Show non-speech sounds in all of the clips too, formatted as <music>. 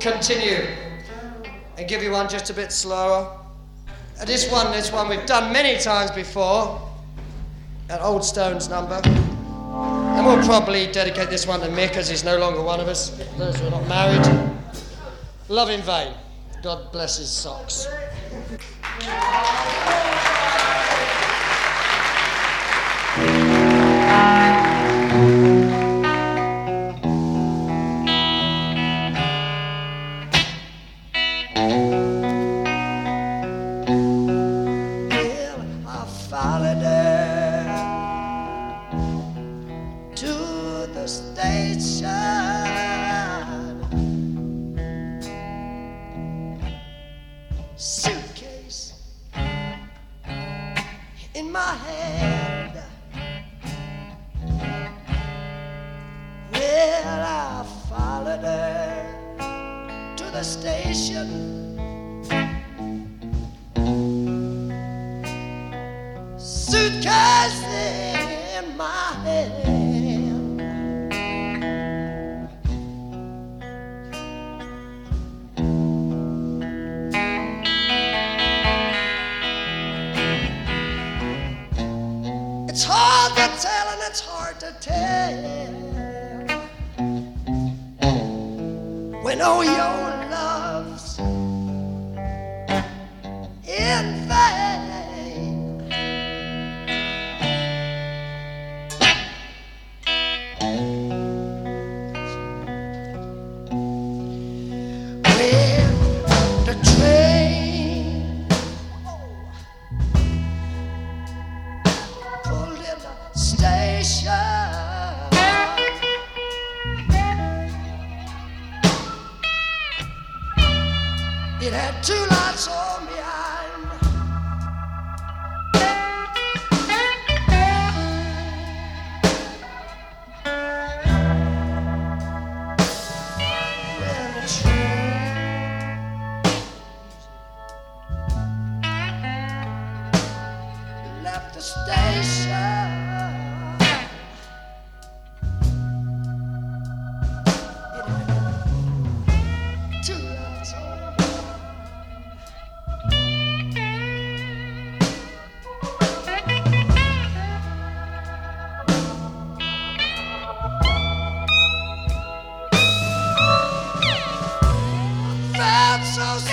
continue and give you one just a bit slower. Uh, this one, this one we've done many times before. An old Stones number. And we'll probably dedicate this one to Mick as he's no longer one of us, those who are not married. Love in vain. God bless his socks. So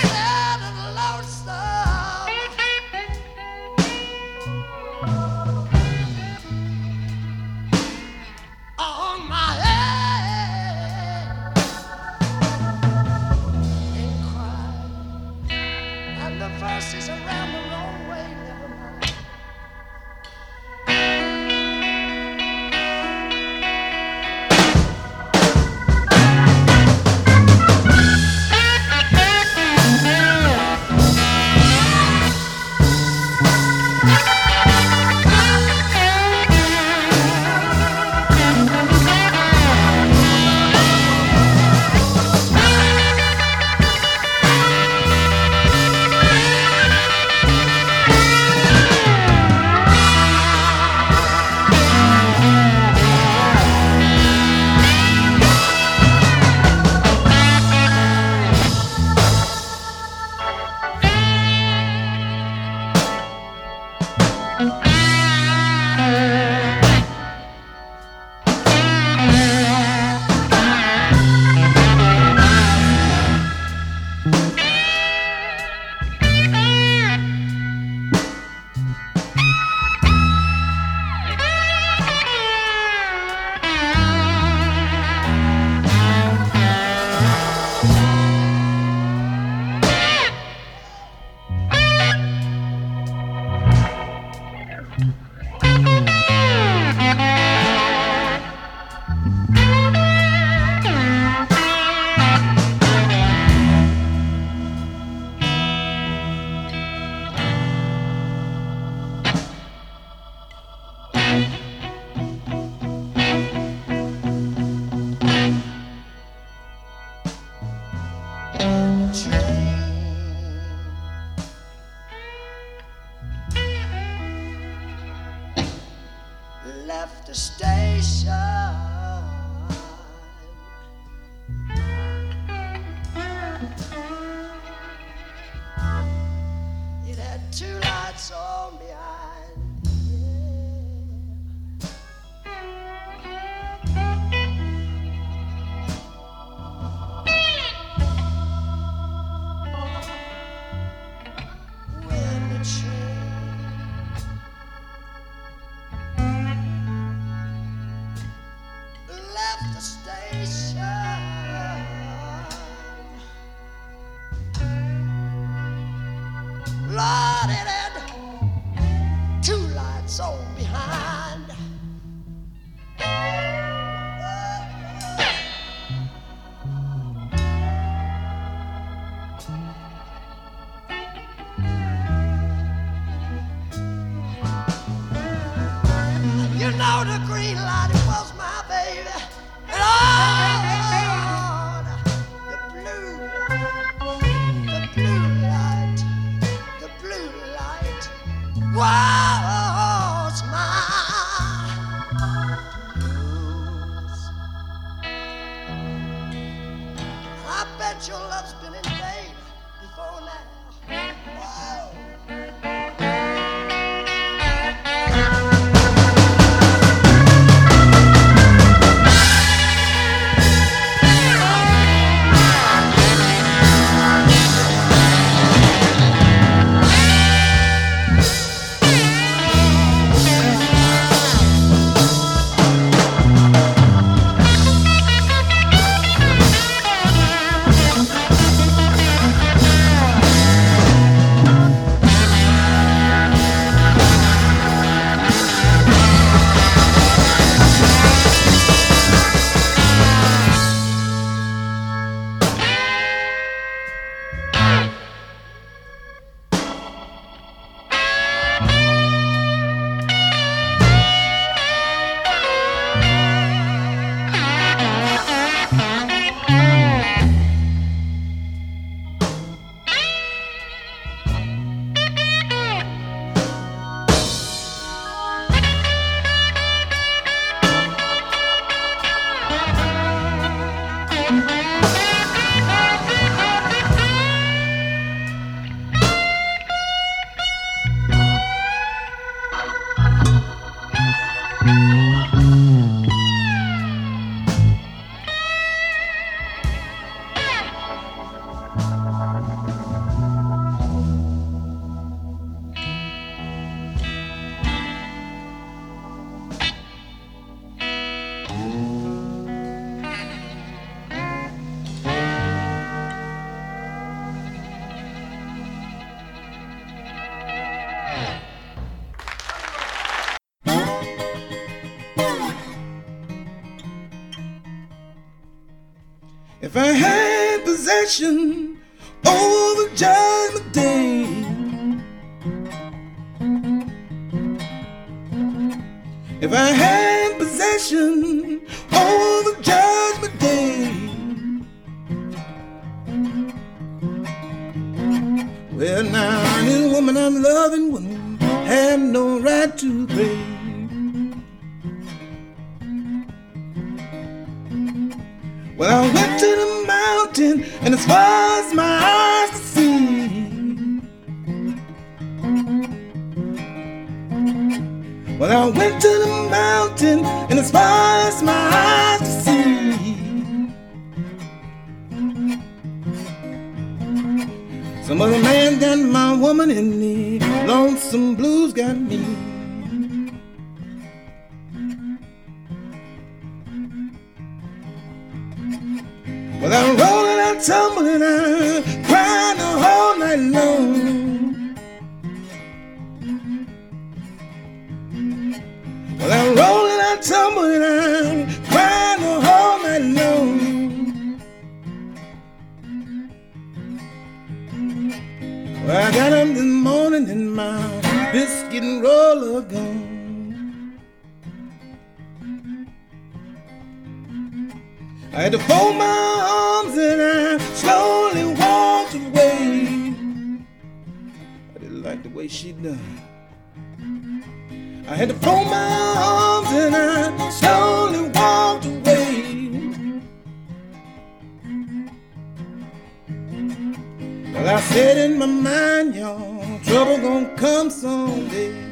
had possession over judgment day, if I had possession over judgment day, well now this woman I'm loving wouldn't have no right to pray. Well, I went to the and far as my eyes could see. Well, I went to the mountain, and as far as my eyes could see. Some other man got my woman, and the lonesome blues got me. Well, I'm rolling and tumbling and crying the whole night long. Well, I'm rolling and tumbling and crying the whole night long. Well, I got up this morning and my biscuit and roller gone. I had to fold my arms and I slowly walked away. I didn't like the way she done. I had to fold my arms and I slowly walked away. Well, I said in my mind, y'all, trouble gonna come someday.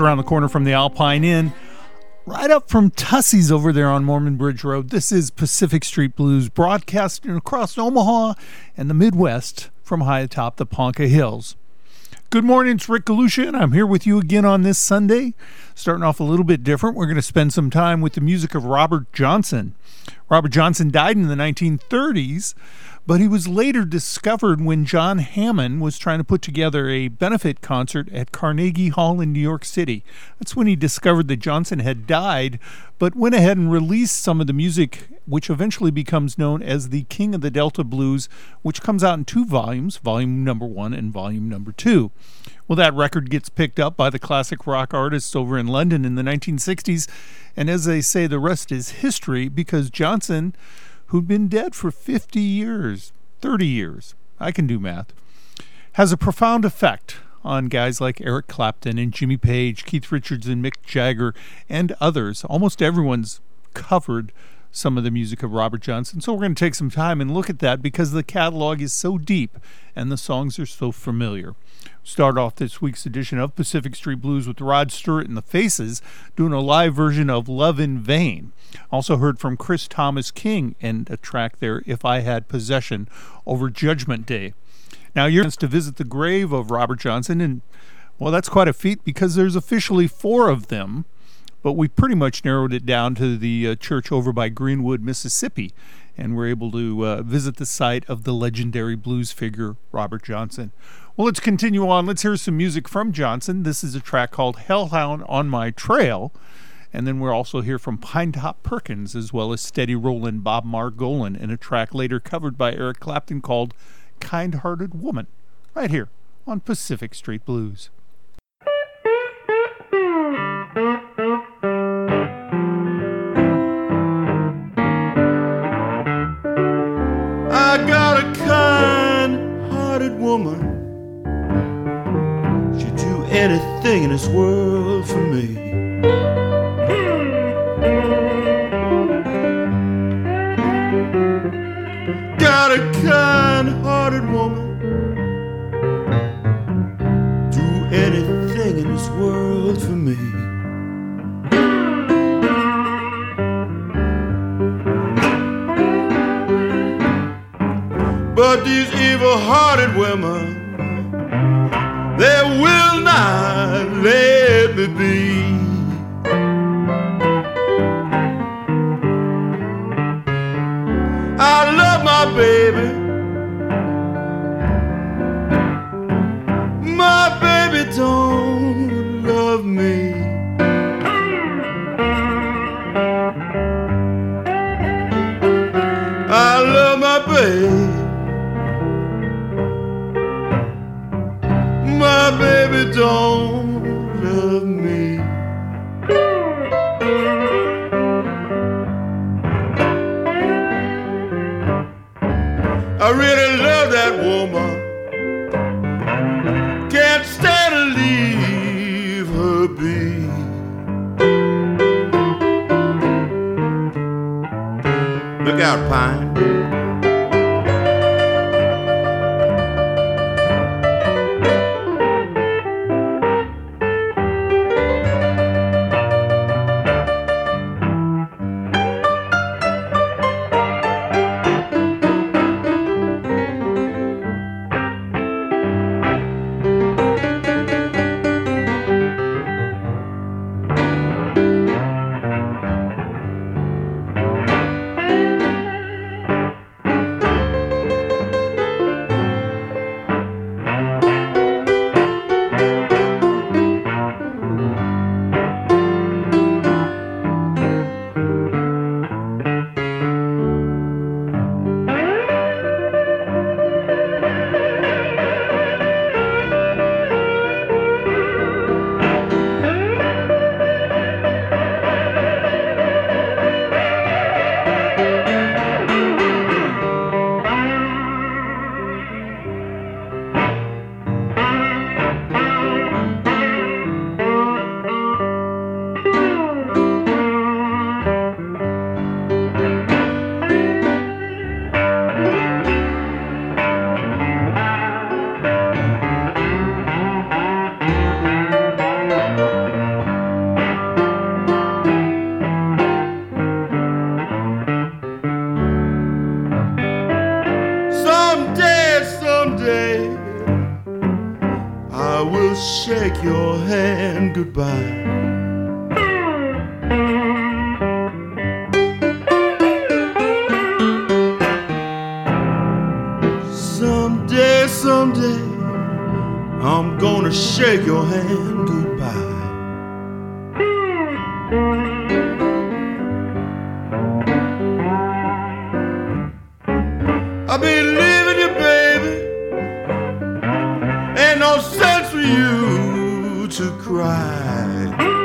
Around the corner from the Alpine Inn, right up from Tussie's over there on Mormon Bridge Road. This is Pacific Street Blues, broadcasting across Omaha and the Midwest from high atop the Ponca Hills. Good morning, it's Rick Galusha, and I'm here with you again on this Sunday. Starting off a little bit different, we're going to spend some time with the music of Robert Johnson. Robert Johnson died in the 1930s, but he was later discovered when John Hammond was trying to put together a benefit concert at Carnegie Hall in New York City. That's when he discovered that Johnson had died, but went ahead and released some of the music, which eventually becomes known as the King of the Delta Blues, which comes out in two volumes, volume number one and volume number two. Well, that record gets picked up by the classic rock artists over in London in the 1960s, and as they say, the rest is history because Johnson who'd been dead for 50 years, 30 years, I can do math, has a profound effect on guys like Eric Clapton and Jimmy Page, Keith Richards and Mick Jagger, and others. Almost everyone's covered some of the music of Robert Johnson. So we're going to take some time and look at that because the catalog is so deep and the songs are so familiar. Start off this week's edition of Pacific Street Blues with Rod Stewart and the Faces doing a live version of Love in Vain. Also heard from Chris Thomas King and a track there, If I Had Possession, over Judgment Day. Now, you're to visit the grave of Robert Johnson, and well, that's quite a feat because there's officially four of them, but we pretty much narrowed it down to the uh, church over by Greenwood, Mississippi, and we're able to uh, visit the site of the legendary blues figure Robert Johnson. Well, let's continue on. Let's hear some music from Johnson. This is a track called Hellhound on My Trail. And then we'll also hear from Pinetop Perkins as well as Steady Rollin' Bob Margolin in a track later covered by Eric Clapton called Kind Hearted Woman, right here on Pacific Street Blues. I got a kind hearted woman. Anything in this world for me. Got a kind hearted woman. Do anything in this world for me. But these evil hearted women, they will not let me be. I love my baby. No sense for you to cry.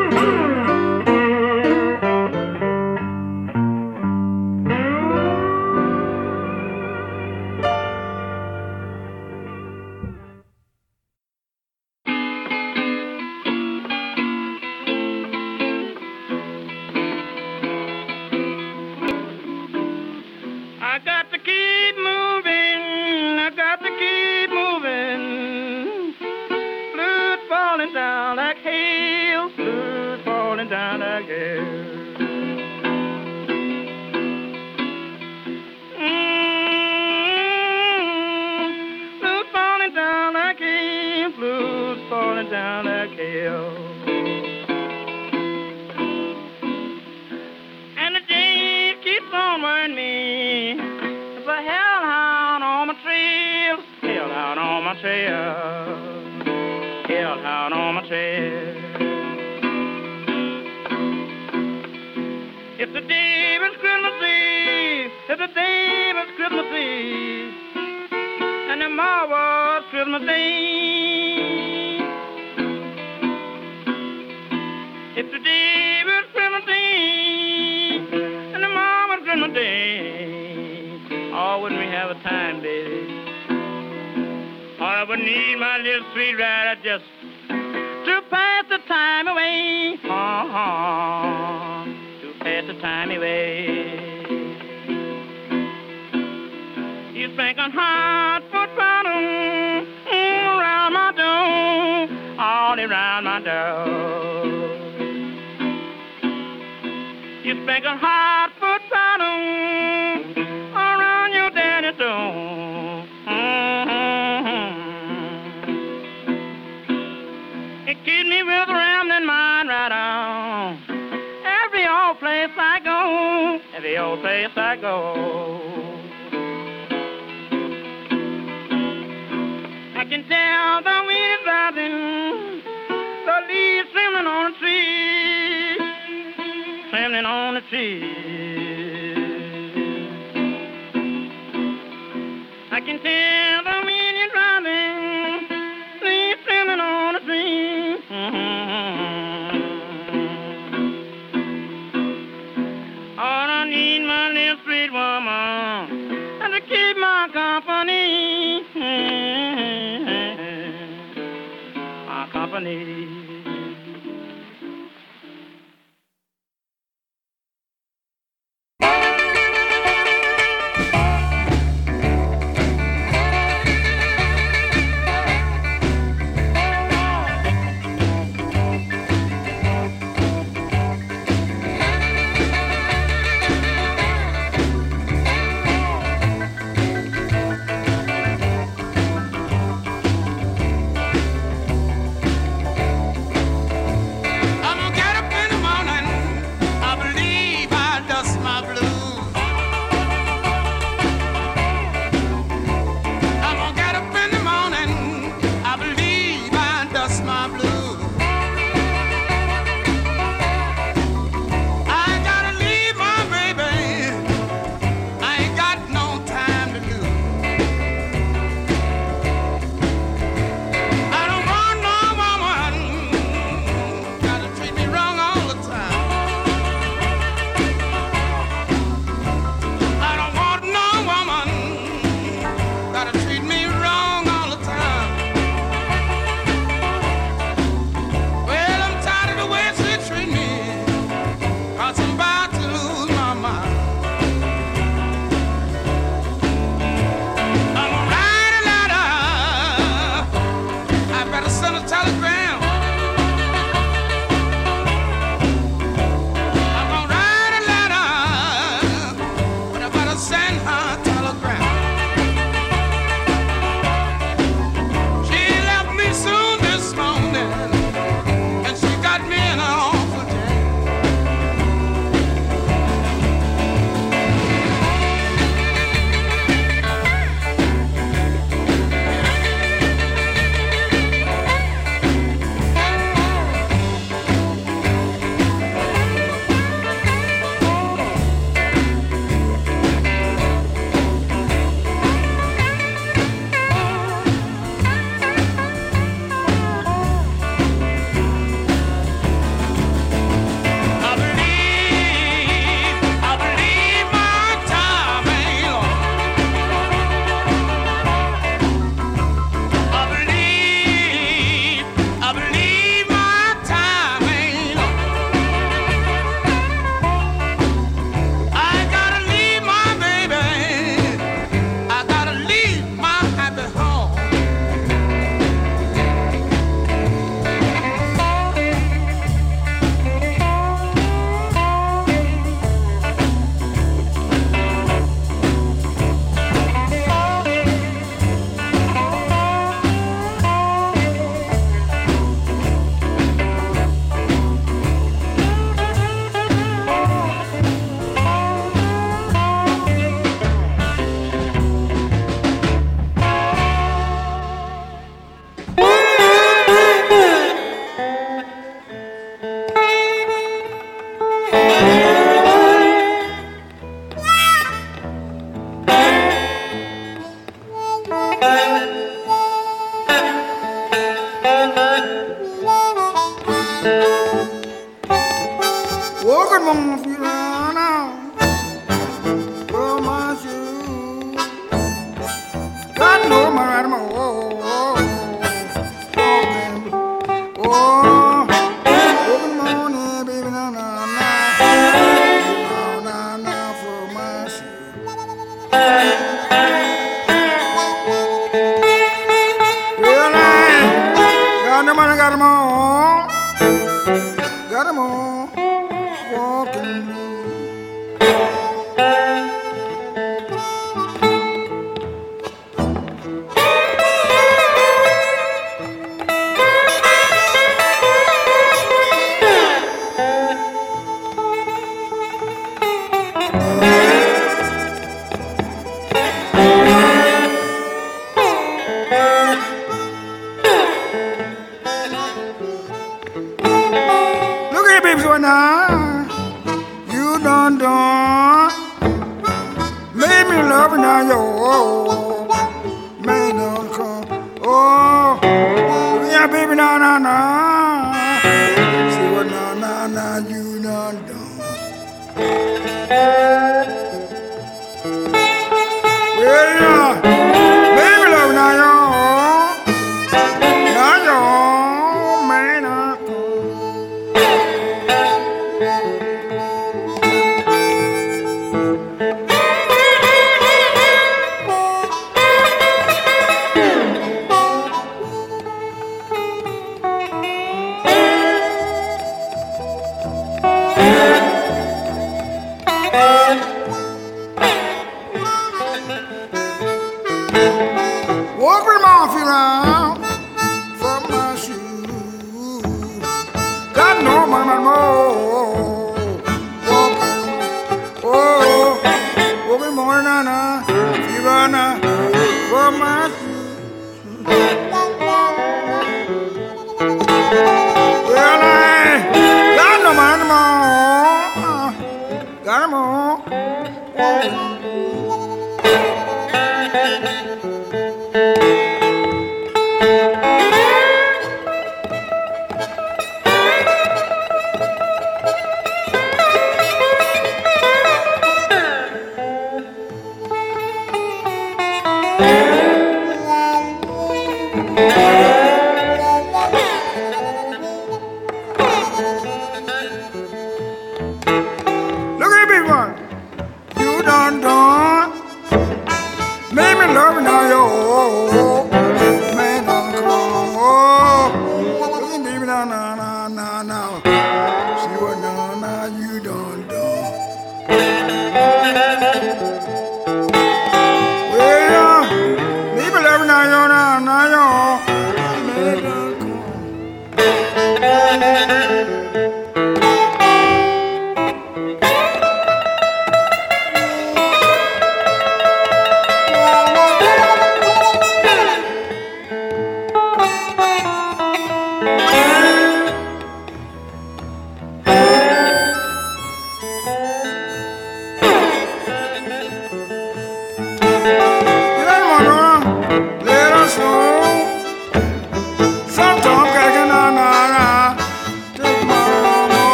Walking morning, na na, feet around na, from my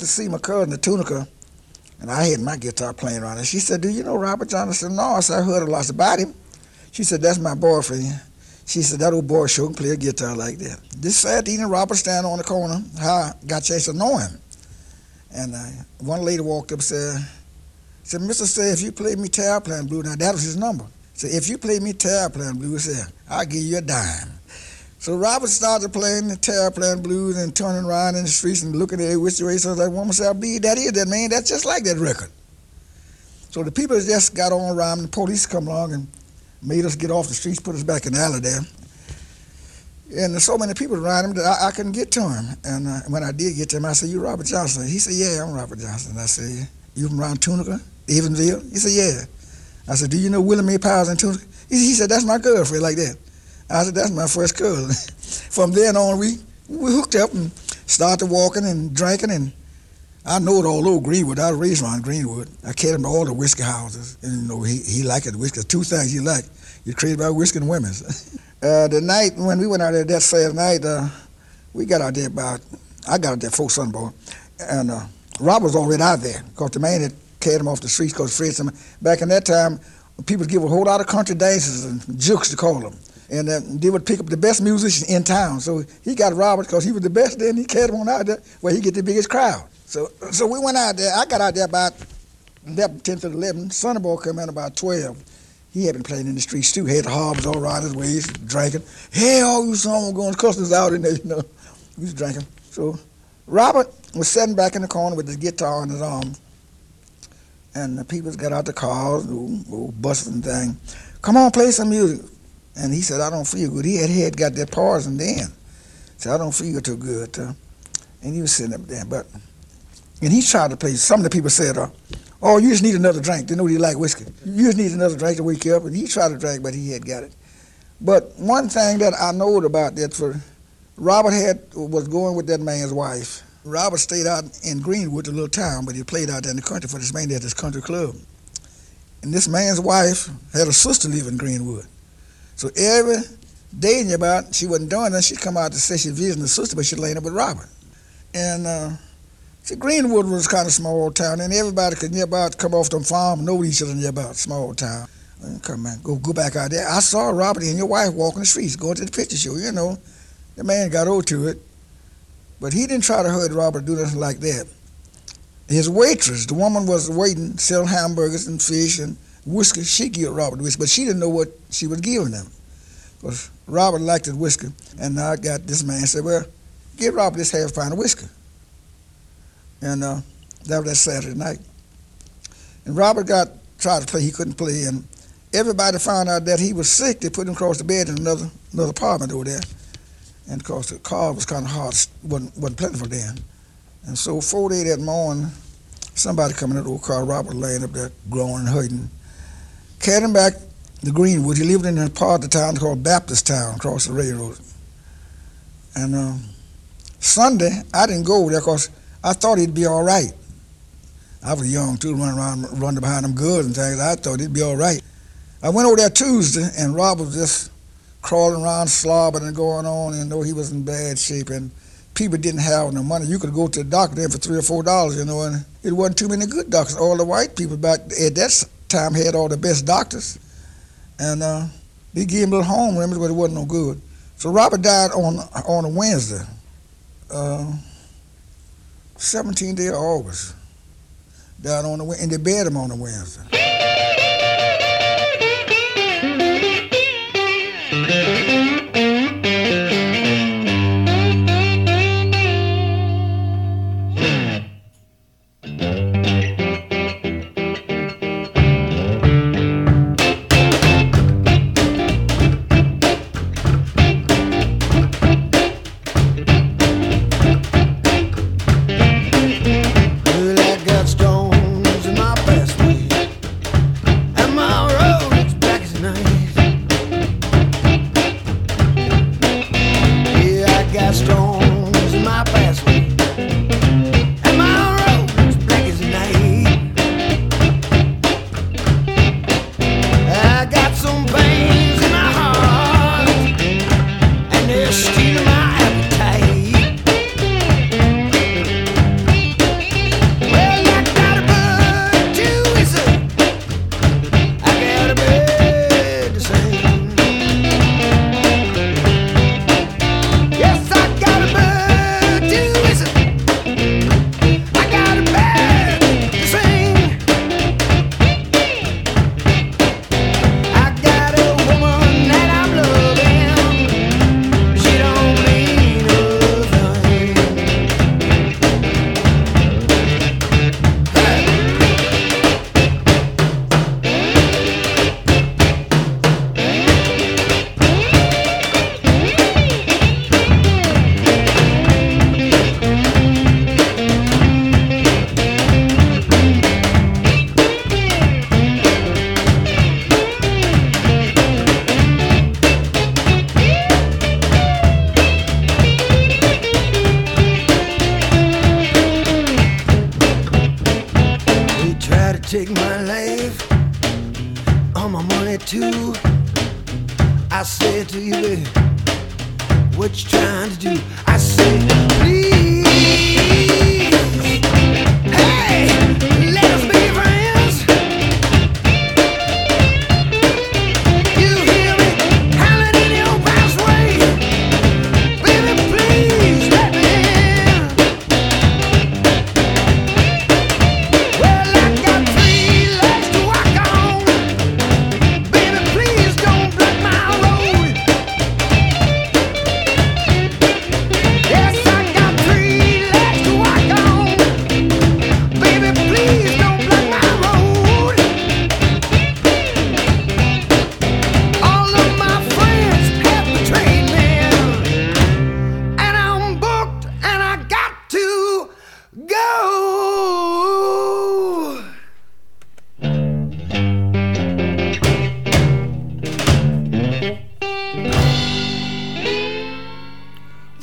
to see my cousin, the Tunica, and I had my guitar playing around, and she said, "Do you know Robert Johnson?" No, I said, "I heard a lot about him." She said, "That's my boyfriend." She said, "That old boy sure can play a guitar like that." This Saturday evening, Robert standing on the corner. How I got a chance to know him, and uh, one lady walked up and said, "said Mister, say if you play me Terraplane Blue, now that was his number. Said if you play me Terraplane blues, said I'll give you a dime." So Robert started playing the Terraplane blues and turning around in the streets and looking at it which way. So that woman said, believe that is that man. That's just like that record. So the people just got on around. The police come along and made us get off the streets, put us back in the alley there. And there's so many people around him that I, I couldn't get to him. And uh, when I did get to him, I said, "You Robert Johnson?" He said, "Yeah, I'm Robert Johnson." I said, "You from around Tunica, Evansville?" He said, "Yeah." I said, "Do you know Willie Mae Powell in Tunica?" He, he said, "That's my girlfriend," like that. I said, "That's my first cousin." <laughs> from then on, we we hooked up and started walking and drinking and. I know it all over Greenwood. I was raised around Greenwood. I carried him to all the whiskey houses. And, you know, he, he liked it, whiskey. Two things he liked. He's crazy about whiskey and women. <laughs> uh, the night when we went out there that Saturday night, uh, we got out there about, I got out there before Sonny Boy. And uh, Rob was already out there because the man had carried him off the streets because Fred, back in that time, people give a whole lot of country dances and jukes to call them. And uh, they would pick up the best musicians in town. So he got Robert because he was the best then. He carried him on out there where he get the biggest crowd. So so we went out there. I got out there about 11, 10 to 11. Sonny Boy come in about 12. He had been playing in the streets too. He Had the harbors all right his ways, drinking. Hey, all you son going customs out in there, you know. He was drinking. So Robert was sitting back in the corner with his guitar in his arms. And the people got out the cars, little buses and thing. Come on, play some music. And he said, I don't feel good. He had, he had got that poison then. Said, I don't feel too good. Uh, and he was sitting up there. But and he tried to play. Some of the people said, uh, "Oh, you just need another drink." They know he like whiskey. You just need another drink to wake you up. And he tried to drink, but he had got it. But one thing that I know about that for Robert had was going with that man's wife. Robert stayed out in Greenwood, a little town, but he played out there in the country for this man at this country club. And this man's wife had a sister live in Greenwood. So every day in about, she wasn't doing that. She'd come out to say she visited the sister, but she'd laying up with Robert. And uh, See, Greenwood was kind of small town, and everybody could near about come off them farm, know each other near about small town. And come on, go go back out there. I saw Robert and your wife walking the streets, going to the picture show. You know, the man got old to it, but he didn't try to hurt Robert do nothing like that. His waitress, the woman was waiting, selling hamburgers and fish and whiskey. She gave Robert whiskey, but she didn't know what she was giving him. Because Robert liked his whiskey, and I got this man said, "Well, give Robert this half pint of whiskey." and uh, that was that Saturday night. And Robert got tried to play, he couldn't play, and everybody found out that he was sick. They put him across the bed in another another apartment over there, and of course the car was kind of hard, wasn't wasn't plentiful then. And so four days that morning, somebody coming in the old car, Robert laying up there groaning hurting, carried back to Greenwood. He lived in a part of the town called Baptist Town across the railroad. And uh, Sunday, I didn't go there because I thought he'd be all right. I was young too, running around, running behind them goods and things. I thought he'd be all right. I went over there Tuesday, and Rob was just crawling around, slobbering and going on, and know he was in bad shape. And people didn't have no money. You could go to the doctor there for three or four dollars, you know, and it wasn't too many good doctors. All the white people back at that time had all the best doctors, and uh, they gave him a little home remedies, but it wasn't no good. So Robert died on on a Wednesday. Uh, 17th day of August. Down on the and they buried him on a Wednesday.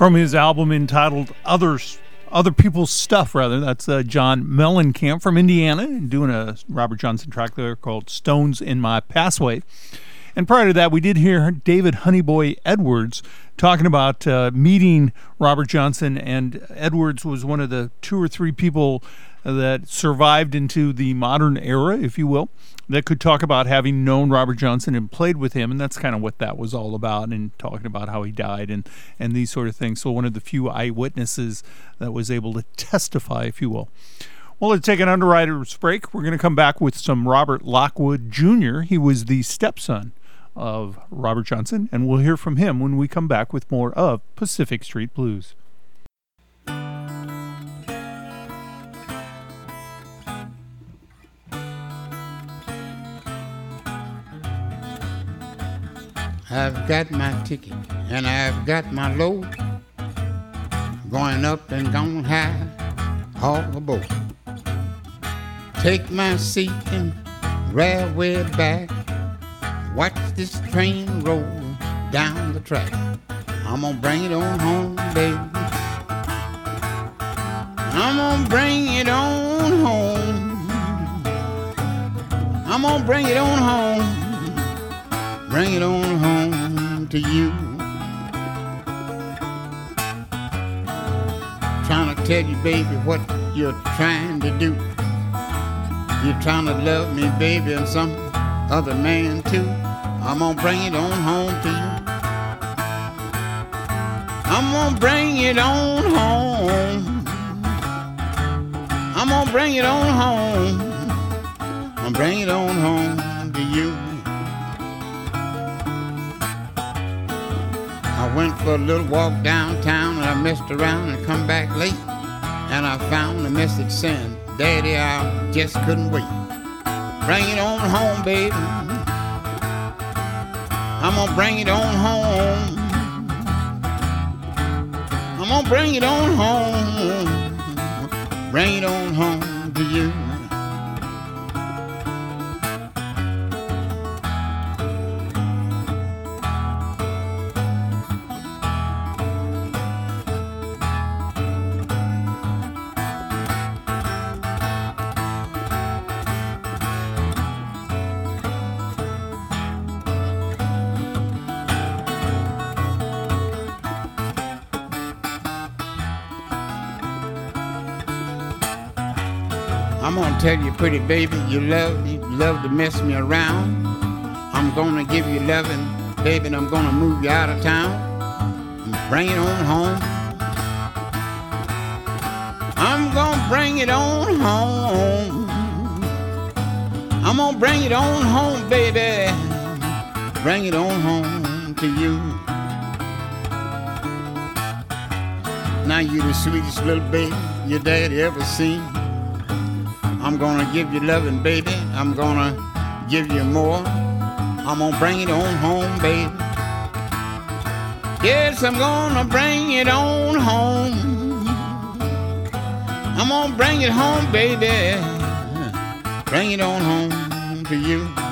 From his album entitled "Others." Other people's stuff, rather. That's uh, John Mellencamp from Indiana, doing a Robert Johnson track there called "Stones in My Passway." And prior to that, we did hear David Honeyboy Edwards talking about uh, meeting Robert Johnson, and Edwards was one of the two or three people that survived into the modern era, if you will, that could talk about having known Robert Johnson and played with him, and that's kind of what that was all about, and talking about how he died and and these sort of things. So one of the few eyewitnesses that was able to <laughs> testify, if you will. Well, let's take an underwriter's break. We're going to come back with some Robert Lockwood Jr. He was the stepson of Robert Johnson, and we'll hear from him when we come back with more of Pacific Street Blues. I've got my ticket and I've got my load. Going up and going high, all aboard. Take my seat and railway back. Watch this train roll down the track. I'm gonna bring it on home, baby. I'm gonna bring it on home. I'm gonna bring it on home bring it on home to you. Trying to tell you, baby, what you're trying to do. You're trying to love me, baby, and some other man too. I'm gonna bring it on home to you. I'm gonna bring it on home. I'm gonna bring it on home. I'm bring it on home to you. Went for a little walk downtown and I messed around and come back late. And I found a message saying, Daddy, I just couldn't wait. Bring it on home, baby. I'm gonna bring it on home. I'm gonna bring it on home. Bring it on home to you. Tell you, pretty baby, you love you love to mess me around. I'm gonna give you loving, baby, and I'm gonna move you out of town. Bring it on home. I'm gonna bring it on home. I'm gonna bring it on home, baby. Bring it on home to you. Now you're the sweetest little baby your daddy ever seen. I'm gonna give you loving, baby. I'm gonna give you more. I'm gonna bring it on home, baby. Yes, I'm gonna bring it on home. I'm gonna bring it home, baby. Bring it on home to you.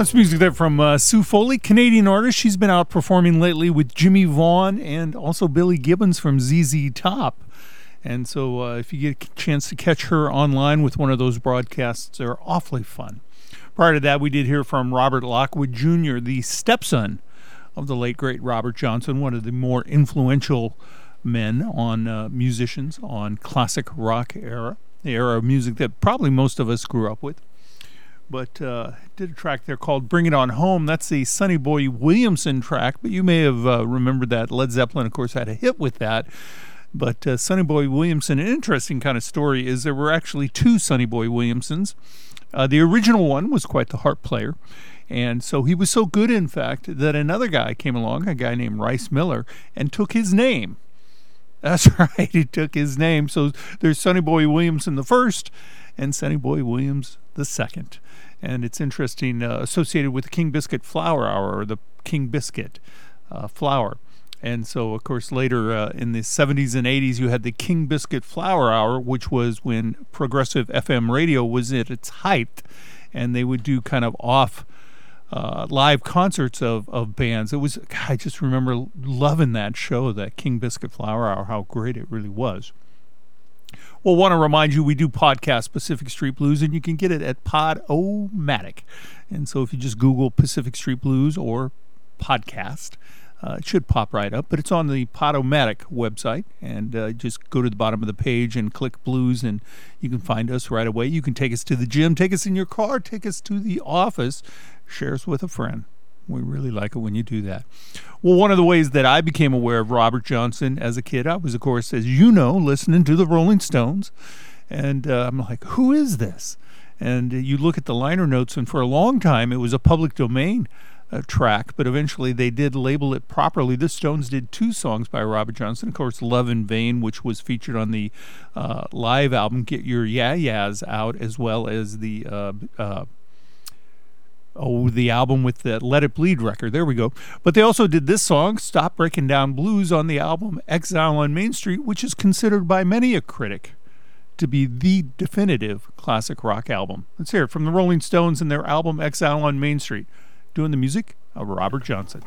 That's music there from uh, Sue Foley, Canadian artist. She's been out performing lately with Jimmie Vaughan and also Billy Gibbons from ZZ Top. And so, uh, if you get a chance to catch her online with one of those broadcasts, they're awfully fun. Prior to that, we did hear from Robert Lockwood Jr., the stepson of the late great Robert Johnson, one of the more influential men on uh, musicians on classic rock era, the era of music that probably most of us grew up with but uh, did a track there called "Bring It On Home." That's the Sonny Boy Williamson track, but you may have uh, remembered that Led Zeppelin, of course, had a hit with that. But uh, Sonny Boy Williamson, an interesting kind of story is there were actually two Sonny Boy Williamsons. Uh, the original one was quite the harp player, and so he was so good, in fact, that another guy came along, a guy named Rice Miller, and took his name. <laughs> That's right, he took his name. So there's Sonny Boy Williamson the first, and Sonny Boy Williams the second. And it's interesting, uh, associated with the King Biscuit Flour Hour, or the King Biscuit uh, Flour. And so, of course, later uh, in the 70s and 80s, you had the King Biscuit Flower Hour, which was when progressive FM radio was at its height. And they would do kind of off uh, live concerts of, of bands. It was, I just remember loving that show, that King Biscuit Flower Hour, how great it really was. Well, want to remind you we do podcast Pacific Street Blues, and you can get it at Podomatic. And so if you just Google Pacific Street Blues or podcast, uh, it should pop right up. But it's on the Podomatic website, and uh, just go to the bottom of the page and click Blues, and you can find us right away. You can take us to the gym, take us in your car, take us to the office, share us with a friend. We really like it when you do that. Well, one of the ways that I became aware of Robert Johnson as a kid, I was, of course, as you know, listening to the Rolling Stones. And uh, I'm like, who is this? And uh, you look at the liner notes, and for a long time, it was a public domain uh, track, but eventually they did label it properly. The Stones did two songs by Robert Johnson, of course, Love in Vain, which was featured on the uh, live album Get Your Ya-Ya's Out, as well as the. Uh, uh, oh, the album with the Let It Bleed record. There we go. But they also did this song, Stop Breaking Down Blues, on the album Exile on Main Street, which is considered by many a critic to be the definitive classic rock album. Let's hear it from the Rolling Stones and their album Exile on Main Street, doing the music of Robert Johnson.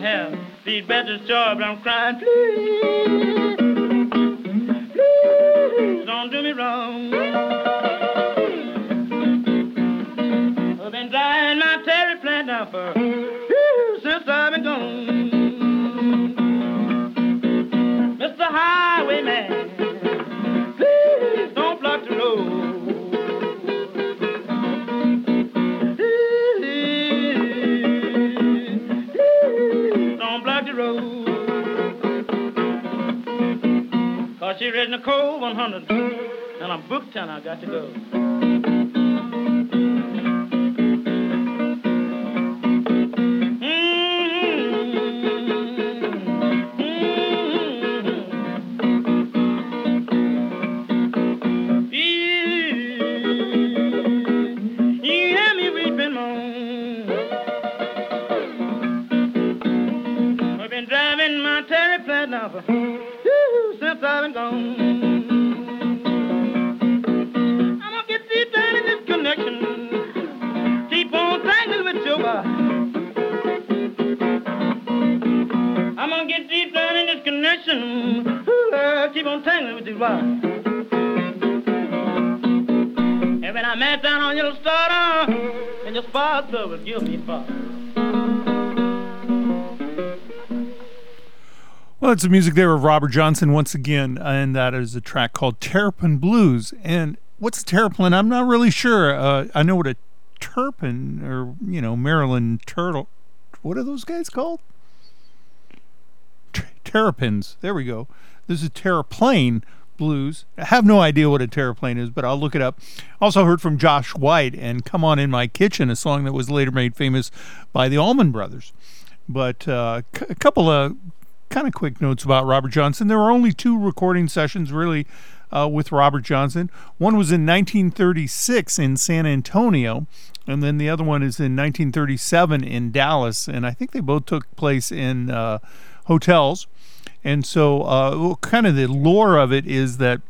have these better jobs. I'm crying, please, please don't do me wrong. in the cold 100. And I'm booked and I got to go. Shreds of music there of Robert Johnson once again, and that is a track called Terrapin Blues. And what's a terrapin? I'm not really sure. Uh, I know what a turpin or you know Maryland turtle. What are those guys called? Terrapins. There we go. This is terraplane blues. I have no idea what a terraplane is, but I'll look it up. Also heard from Josh White and "Come On in My Kitchen," a song that was later made famous by the Allman Brothers but uh, c- a couple of kind of quick notes about Robert Johnson. There were only two recording sessions really uh, with Robert Johnson. One was in 1936 in San Antonio, and then the other one is in 1937 in Dallas. And I think they both took place in uh, hotels. And so, uh, kind of the lore of it is that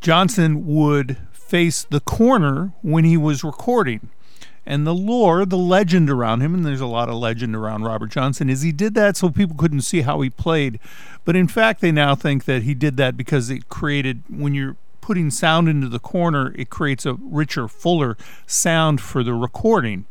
Johnson would face the corner when he was recording. And the lore, the legend around him, and there's a lot of legend around Robert Johnson, is he did that so people couldn't see how he played. But in fact, they now think that he did that because it created, when you're putting sound into the corner, it creates a richer, fuller sound for the recording.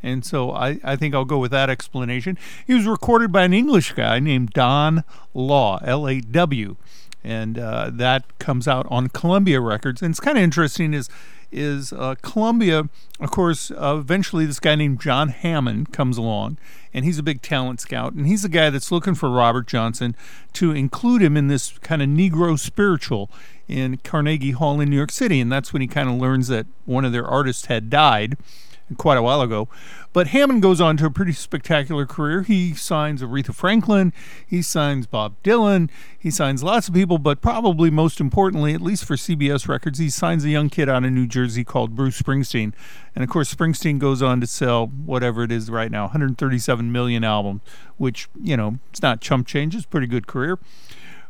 And so I, I think I'll go with that explanation. He was recorded by an English guy named Don Law, L A W. And uh, that comes out on Columbia Records. And it's kind of interesting is is uh, Columbia, of course, uh, eventually this guy named John Hammond comes along, and he's a big talent scout, and he's the guy that's looking for Robert Johnson to include him in this kind of Negro spiritual in Carnegie Hall in New York City, and that's when he kind of learns that one of their artists had died quite a while ago. But Hammond goes on to a pretty spectacular career. He signs Aretha Franklin, he signs Bob Dylan, he signs lots of people, but probably most importantly, at least for CBS Records, he signs a young kid out of New Jersey called Bruce Springsteen. And of course, Springsteen goes on to sell whatever it is right now 137 million albums, which, you know, it's not chump change, it's a pretty good career.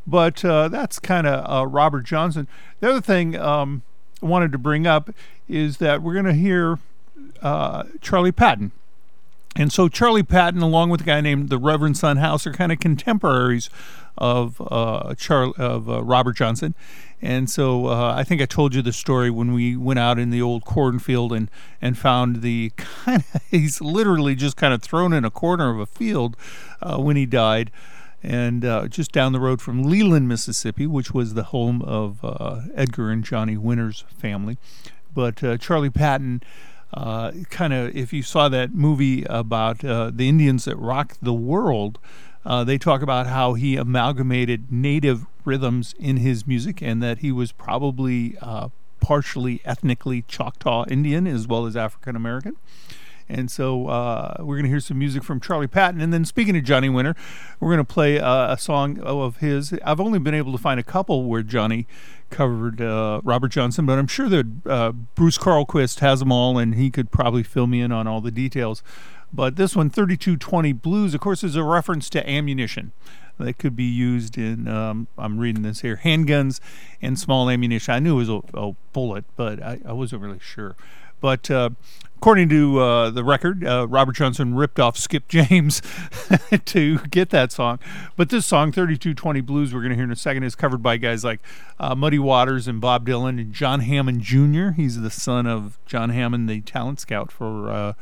But uh, that's kind of uh, Robert Johnson. The other thing um, I wanted to bring up is that we're going to hear uh, Charlie Patton. And so Charlie Patton, along with a guy named the Reverend Son House, are kind of contemporaries of uh, Char- of uh, Robert Johnson. And so uh, I think I told you the story when we went out in the old cornfield and, and found the <laughs> kind of, he's literally just kind of thrown in a corner of a field uh, when he died. And uh, just down the road from Leland, Mississippi, which was the home of uh, Edgar and Johnny Winter's family. But Charlie Patton uh, kind of if you saw that movie about uh, the Indians that rocked the world, uh, they talk about how he amalgamated native rhythms in his music and that he was probably uh, partially ethnically Choctaw Indian as well as African American. And so uh, we're going to hear some music from Charlie Patton. And then, speaking of Johnny Winter, we're going to play uh, a song of his. I've only been able to find a couple where Johnny covered uh, Robert Johnson, but I'm sure that uh, Bruce Carlquist has them all, and he could probably fill me in on all the details. But this one, 3220 Blues, of course, is a reference to ammunition that could be used in, um, I'm reading this here, handguns and small ammunition. I knew it was a, a bullet, but I, I wasn't really sure. But uh, according to uh, the record, uh, Robert Johnson ripped off Skip James <laughs> to get that song. But this song, 3220 Blues, we're going to hear in a second, is covered by guys like uh, Muddy Waters and Bob Dylan and John Hammond Jr. He's the son of John Hammond, the talent scout for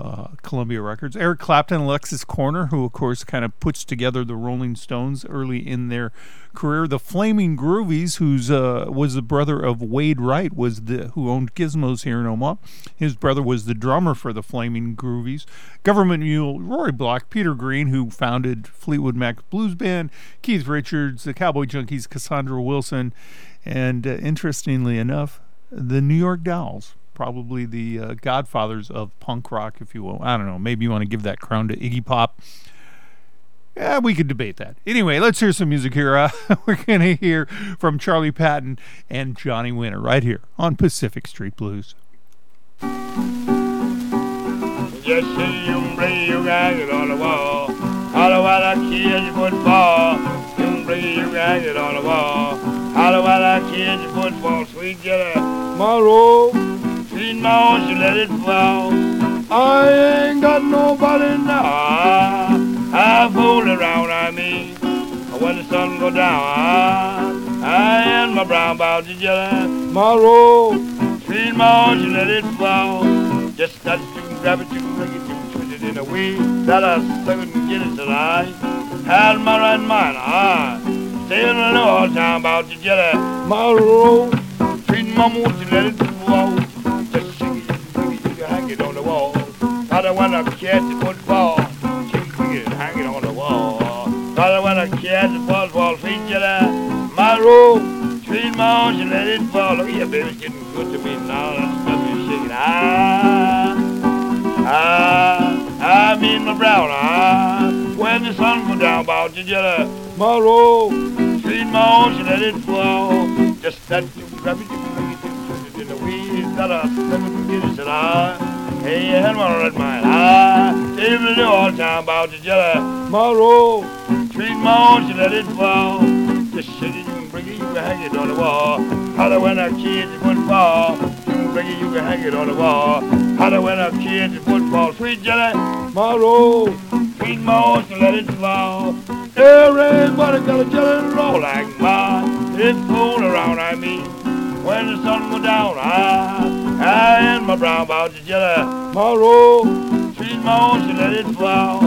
uh, Columbia Records. Eric Clapton, Alexis Korner, who of course kind of puts together the Rolling Stones early in their career. The Flaming Groovies, who's uh, was the brother of Wade Wright, was the who owned Gizmos here in Omaha. His brother was the drummer for the Flaming Groovies. Government Mule, Rory Block, Peter Green, who founded Fleetwood Mac Blues Band, Keith Richards, the Cowboy Junkies, Cassandra Wilson, and uh, interestingly enough, the New York Dolls probably the uh, godfathers of punk rock, if you will. I don't know. Maybe you want to give that crown to Iggy Pop. Yeah, we could debate that. Anyway, let's hear some music here. Uh, <laughs> we're going to hear from Charlie Patton and Johnny Winter right here on Pacific Street Blues. See you guys it on the wall. Holla while I kids football. You guys it on the wall. Holla while I kids football. Sweet jelly, my robe. Sweet mouth, you let it fall. I ain't got nobody now. I fool around, I mean. When the sun go down, I and my brown bouty jelly, my robe. my mouth, you let it fall. Just touch to grab it to make it to twist it in a way that I couldn't get it tonight. Had my right mind, I stay in the all time about the jelly, my robe. Sweet mama, won't you let it fall? Hang it on the wall. I don't wanna catch the football. Shake it, hang it on the wall. I wanna catch the football. Feet you there, my room. Sweet mama, you let it fall. Look at your baby's getting good to me now. That's stuff you shaking. Ah, ah, ah, me and my brown. Ah, when the sun go down, about jelly. My room, sweet mama, you let it fall. Just that you grab it, you grab it, you put it in the weeds. That I step it, get it, said ah. Hey, you had one red mine. Tell me the all time about your jelly. My room, sweet mama, you let it fall. Just shake it, you can bring it, you can hang it on the wall. Holler when our kids. You can bring it, you can hang it on the wall. Holler when our kids at football. Sweet jelly, my roll. Sweet moss to let it fall. Everybody got a jelly roll like mine. It's fooling around, I mean. When the sun went down, I, I and my brown about the jelly. My roll, sweet moss to let it fall.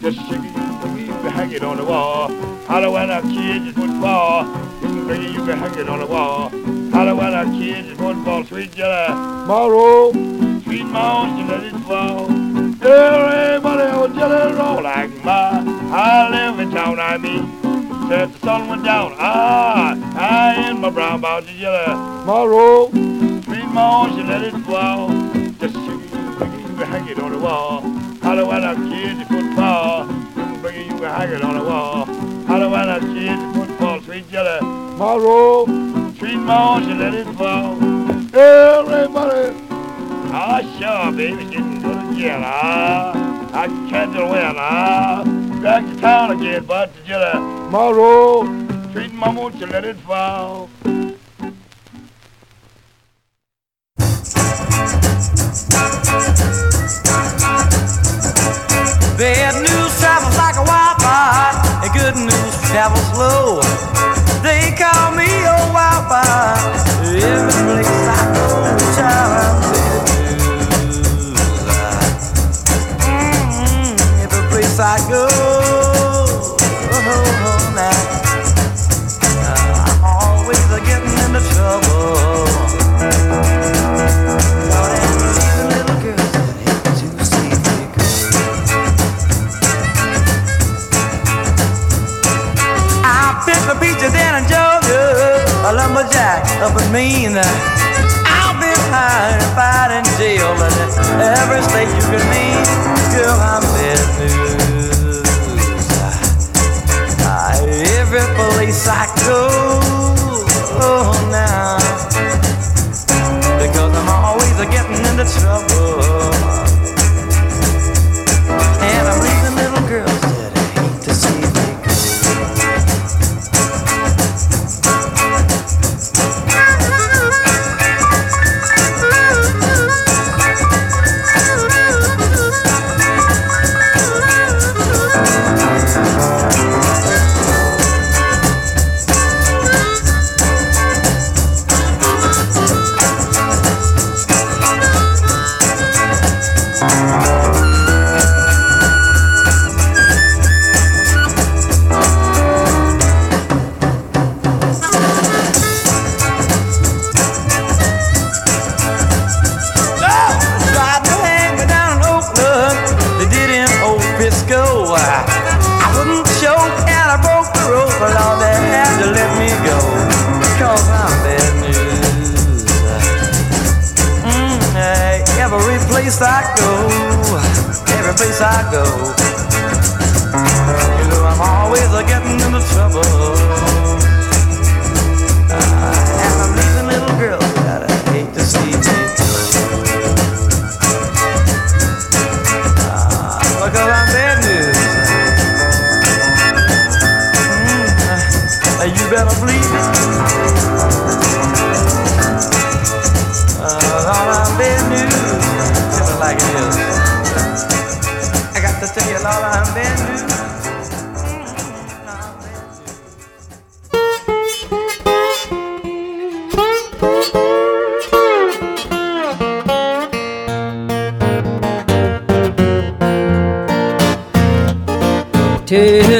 Just shake it, you can hang it on the wall. Holler when our kids at football. You can bring it, you can hang it on the wall. Holler when our kids at football. Sweet jelly, my roll, sweet moss to let it fall. Everybody on jelly roll like mine. I live in town, I mean. Since the sun went down, ah, I in my brown the jelly. My roll, sweet moss, you let it fall. Just it, you can hang it on the wall. Holler when our kids at football. You can bring it, you can hang it on the wall. Holler when our kids at football. Sweet jelly, my roll, sweet moss, you let it fall. Everybody. Ah, sure, baby, getting good again. Ah, I can't do well. Ah, back to town again, but the jelly, my roll, sweet mama, you let it fall? Bad news travels like a wildfire, and good news travels slow. They call me a wildfire. In Maine. I've been high and fight in jail, but every state you can name, girl, I'm bad news. Every place I go, oh now, because I'm always getting into trouble. To tell you, Lord, I'm bad news. Tell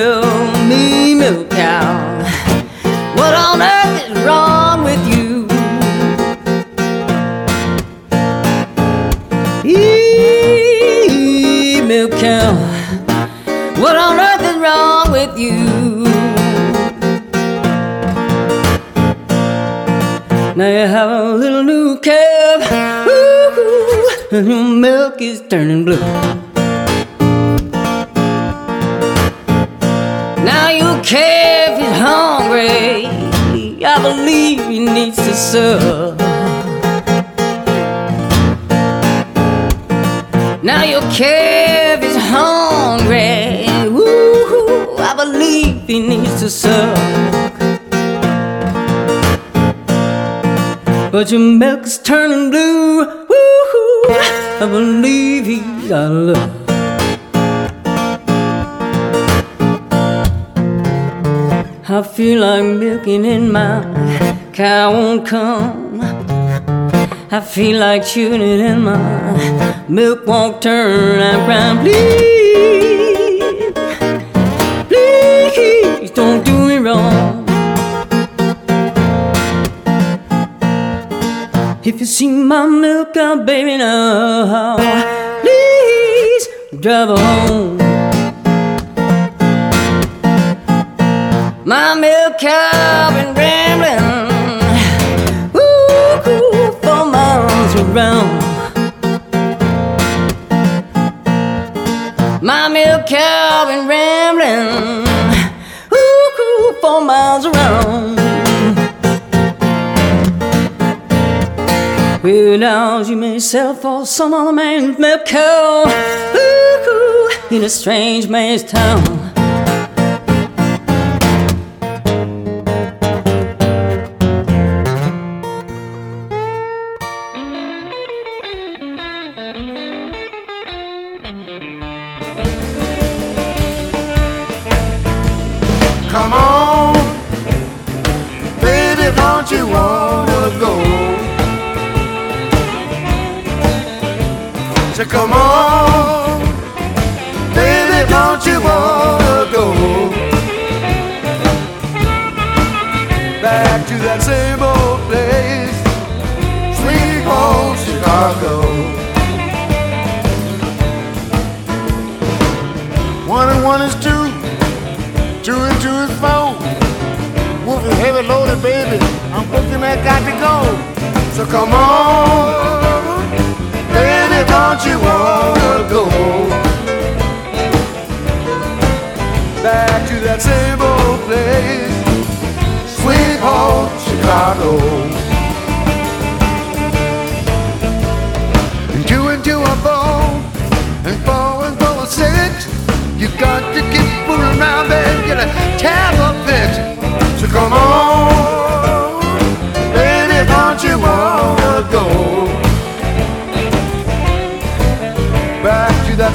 But your milk's turning blue. Woo-hoo, I believe he got love. I feel like milking in my cow won't come. I feel like it in my milk won't turn. I'm please, baby, now, please drive home. Sell for some other man's milk cow, ooh, ooh, in a strange man's town. That got to go. So come on, baby, don't you wanna go back to that same old place, sweet home Chicago? And two and two are four, and four and four are six. You got to keep fooling around and get a tab up it. So come on,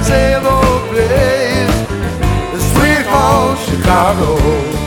to old place, the sweet home Chicago?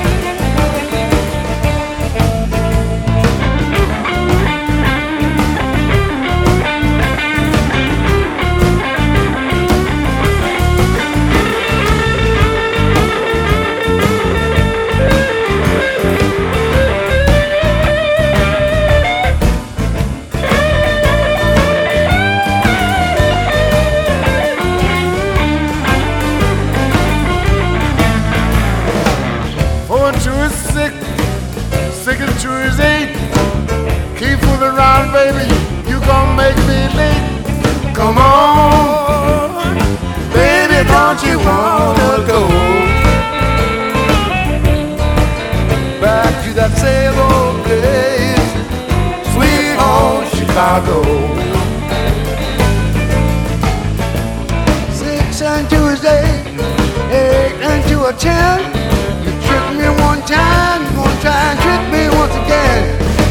Baby, you gon' make me late. Come on, baby, don't you wanna go back to that same old place, sweet home Chicago? Six and is eight, and two are ten. You tricked me one time, gonna try and trick me once again.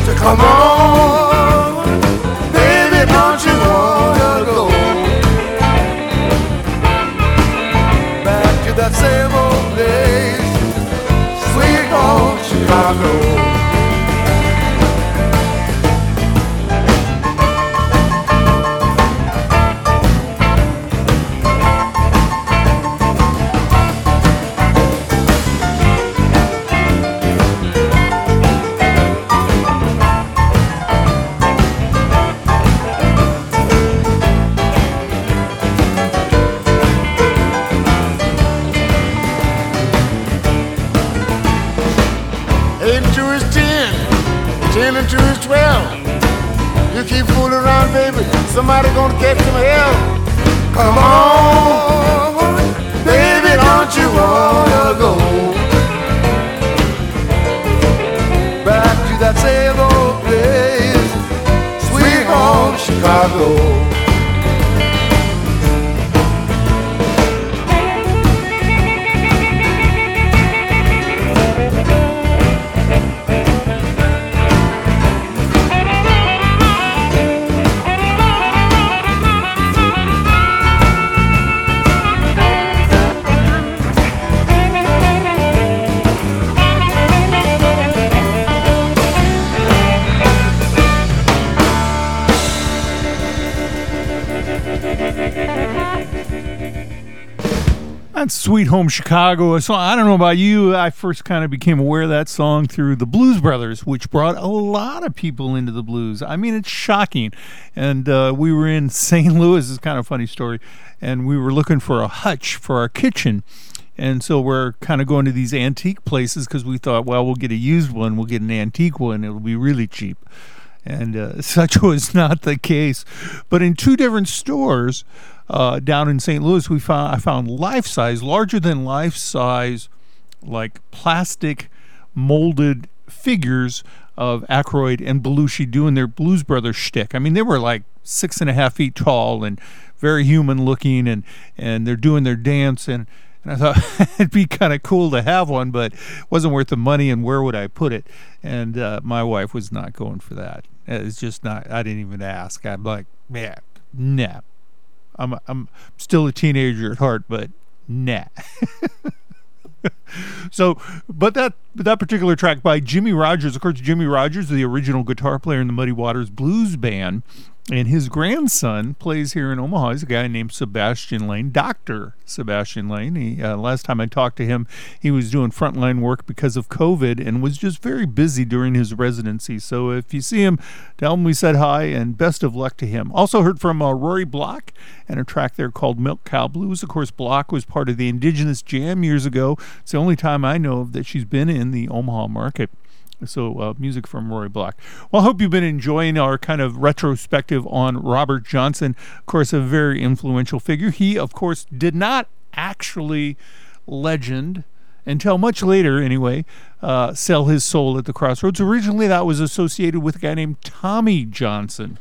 So come on, same old days. Sweet old Chicago. Feeling to his 12. You keep fooling around, baby, somebody gonna catch some hell. Come on, baby, don't you wanna go back to that same old place, sweet home Chicago? Sweet Home Chicago. So I don't know about you. I first kind of became aware of that song through the Blues Brothers, which brought a lot of people into the blues. I mean, it's shocking. And uh, we were in <laughs> St. Louis. It's kind of a funny story. And we were looking for a hutch for our kitchen. And so we're kind of going to these antique places because we thought, well, we'll get a used one, we'll get an antique one, it'll be really cheap. And uh, <laughs> such was not the case. But in two different stores uh, down in St. Louis, we found I found life size, larger than life size, like plastic molded figures of Aykroyd and Belushi doing their Blues Brothers shtick. I mean, they were like six and a half feet tall and very human looking, and and they're doing their dance and. And I thought <laughs> it'd be kind of cool to have one, but it wasn't worth the money. And where would I put it? And uh, my wife was not going for that. It's just not. I didn't even ask. I'm like, yeah, nah. I'm I'm still a teenager at heart, but nah. <laughs> so, but that that particular track by Jimmy Rogers, of course, Jimmy Rogers, the original guitar player in the Muddy Waters Blues Band, and his grandson plays here in Omaha. He's a guy named Sebastian Lane, Doctor Sebastian Lane. He, uh, last time I talked to him, he was doing frontline work because of COVID and was just very busy during his residency. So if you see him, tell him we said hi and best of luck to him. Also heard from uh, Rory Block and a track there called Milk Cow Blues. Of course, Block was part of the Indigenous Jam years ago. It's the only time I know of that she's been in the Omaha market. So, uh, music from Rory Block. Well, I hope you've been enjoying our kind of retrospective on Robert Johnson. Of course, a very influential figure. He, of course, did not actually legend until much later, anyway, uh, sell his soul at the crossroads. Originally, that was associated with a guy named Tommy Johnson.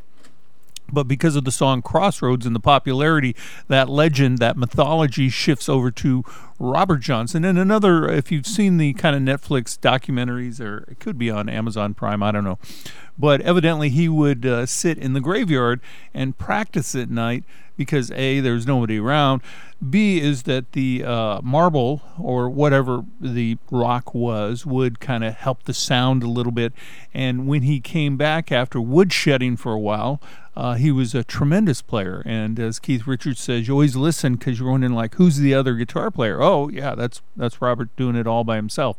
But because of the song Crossroads and the popularity, that legend, that mythology shifts over to Robert Johnson. And another, if you've seen the kind of Netflix documentaries, or it could be on Amazon Prime, I don't know. But evidently, he would uh, sit in the graveyard and practice at night because A, there's nobody around. B is that the uh, marble or whatever the rock was would kind of help the sound a little bit. And when he came back after woodshedding for a while, uh, he was a tremendous player. And as Keith Richards says, you always listen because you're wondering like, who's the other guitar player? Oh, yeah, that's that's Robert doing it all by himself.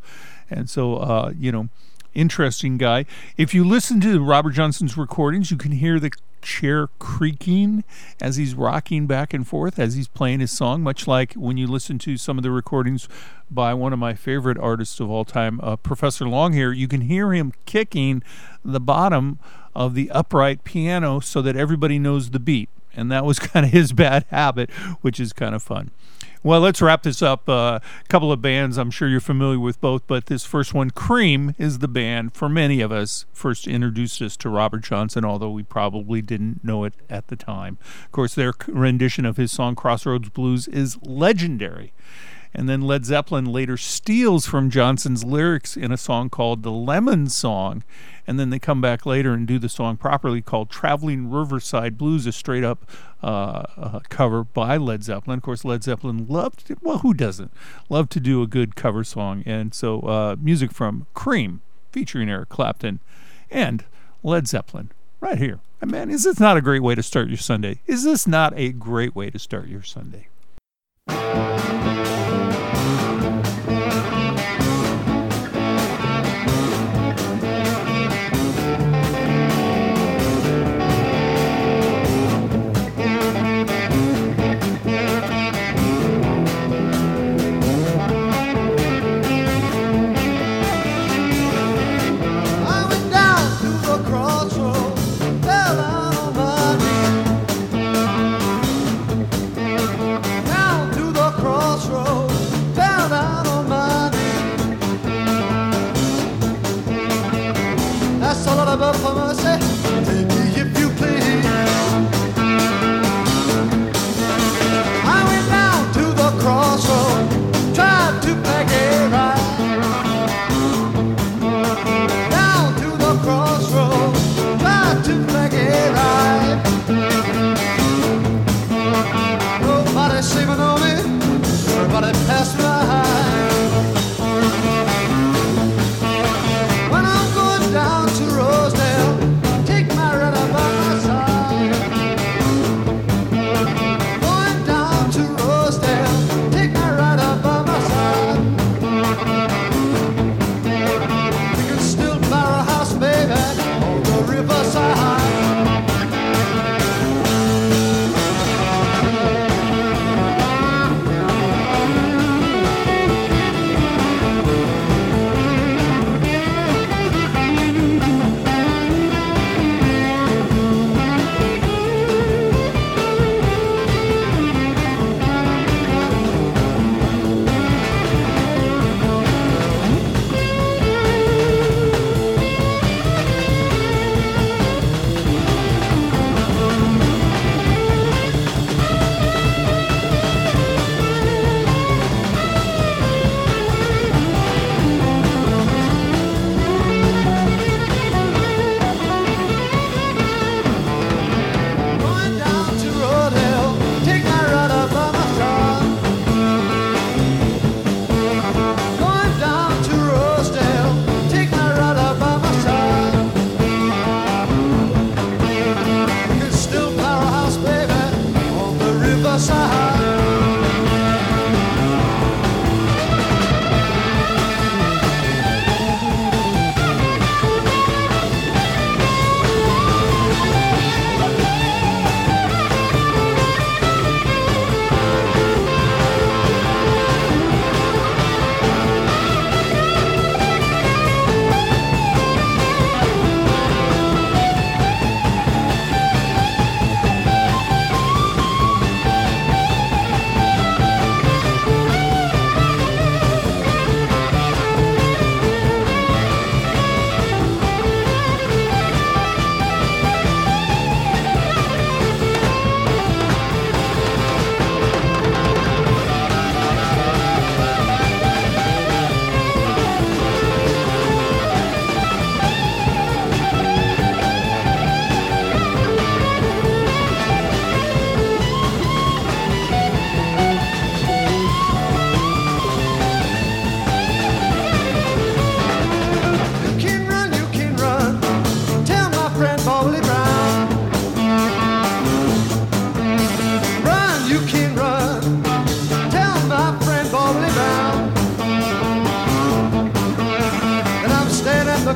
And so, uh, you know, interesting guy. If you listen to Robert Johnson's recordings, you can hear the chair creaking as he's rocking back and forth as he's playing his song, much like when you listen to some of the recordings by one of my favorite artists of all time, uh, Professor Longhair. You can hear him kicking the bottom of the upright piano so that everybody knows the beat. And that was <laughs> kind of his bad habit, which is kind of fun. Well, let's wrap this up. A uh, couple of bands I'm sure you're familiar with both, but this first one, Cream, is the band for many of us first introduced us to Robert Johnson, although we probably didn't know it at the time. Of course, their rendition of his song Crossroads Blues is legendary. And then Led Zeppelin later steals from Johnson's lyrics in a song called The Lemon Song. And then they come back later and do the song properly called Traveling Riverside Blues, a straight up uh, uh, cover by Led Zeppelin. Of course, Led Zeppelin loved, to, well, who doesn't? Love to do a good cover song. And so, uh, music from Cream featuring Eric Clapton and Led Zeppelin right here. And man, is this not a great way to start your Sunday? Is this not a great way to start your Sunday?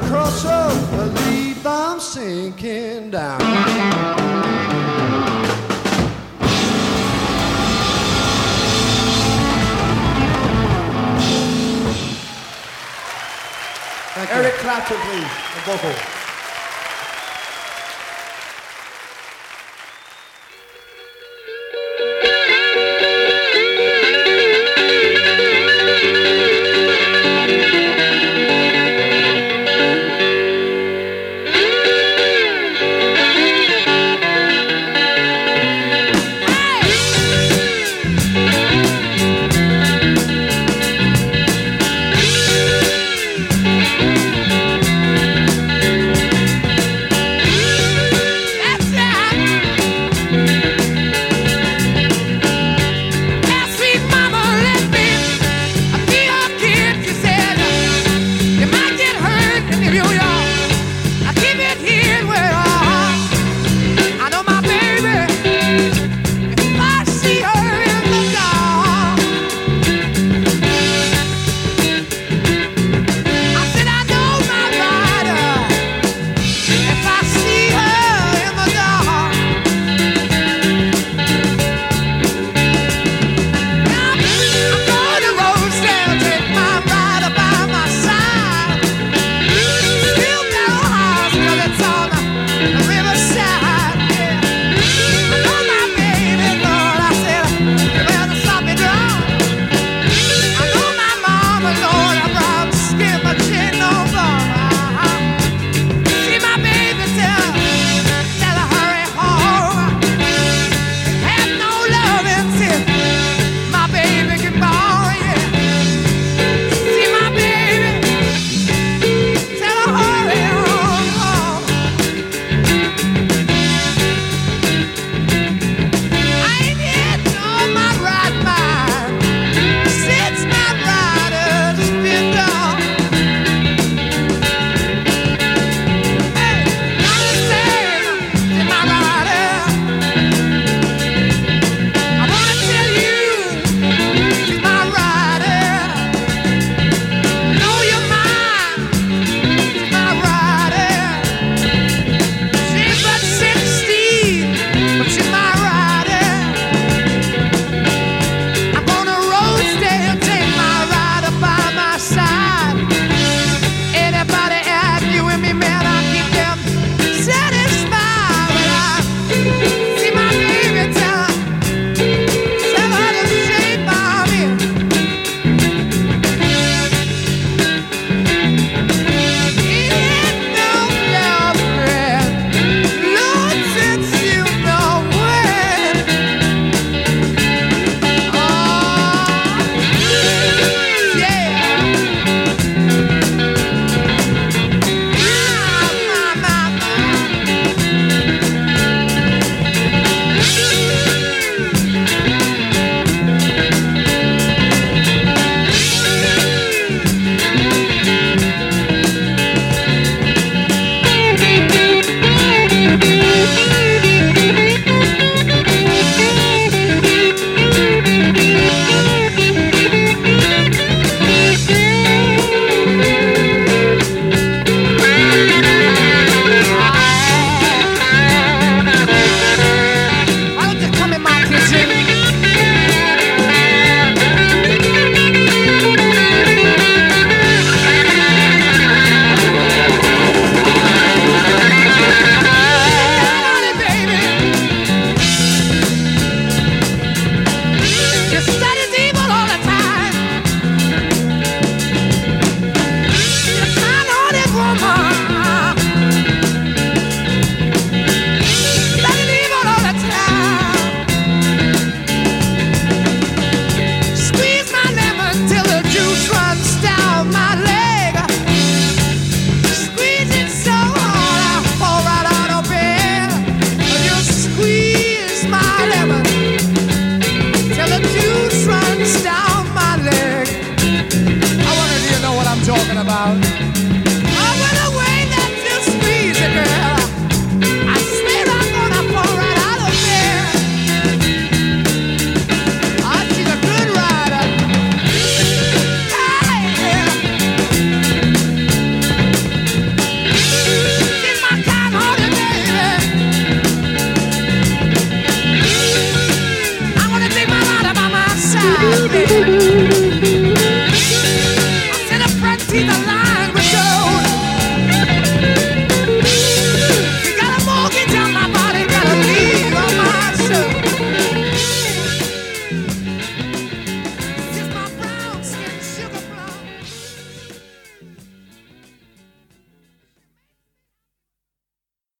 So believe I'm sinking down. Eric Clapton, please, the vocal.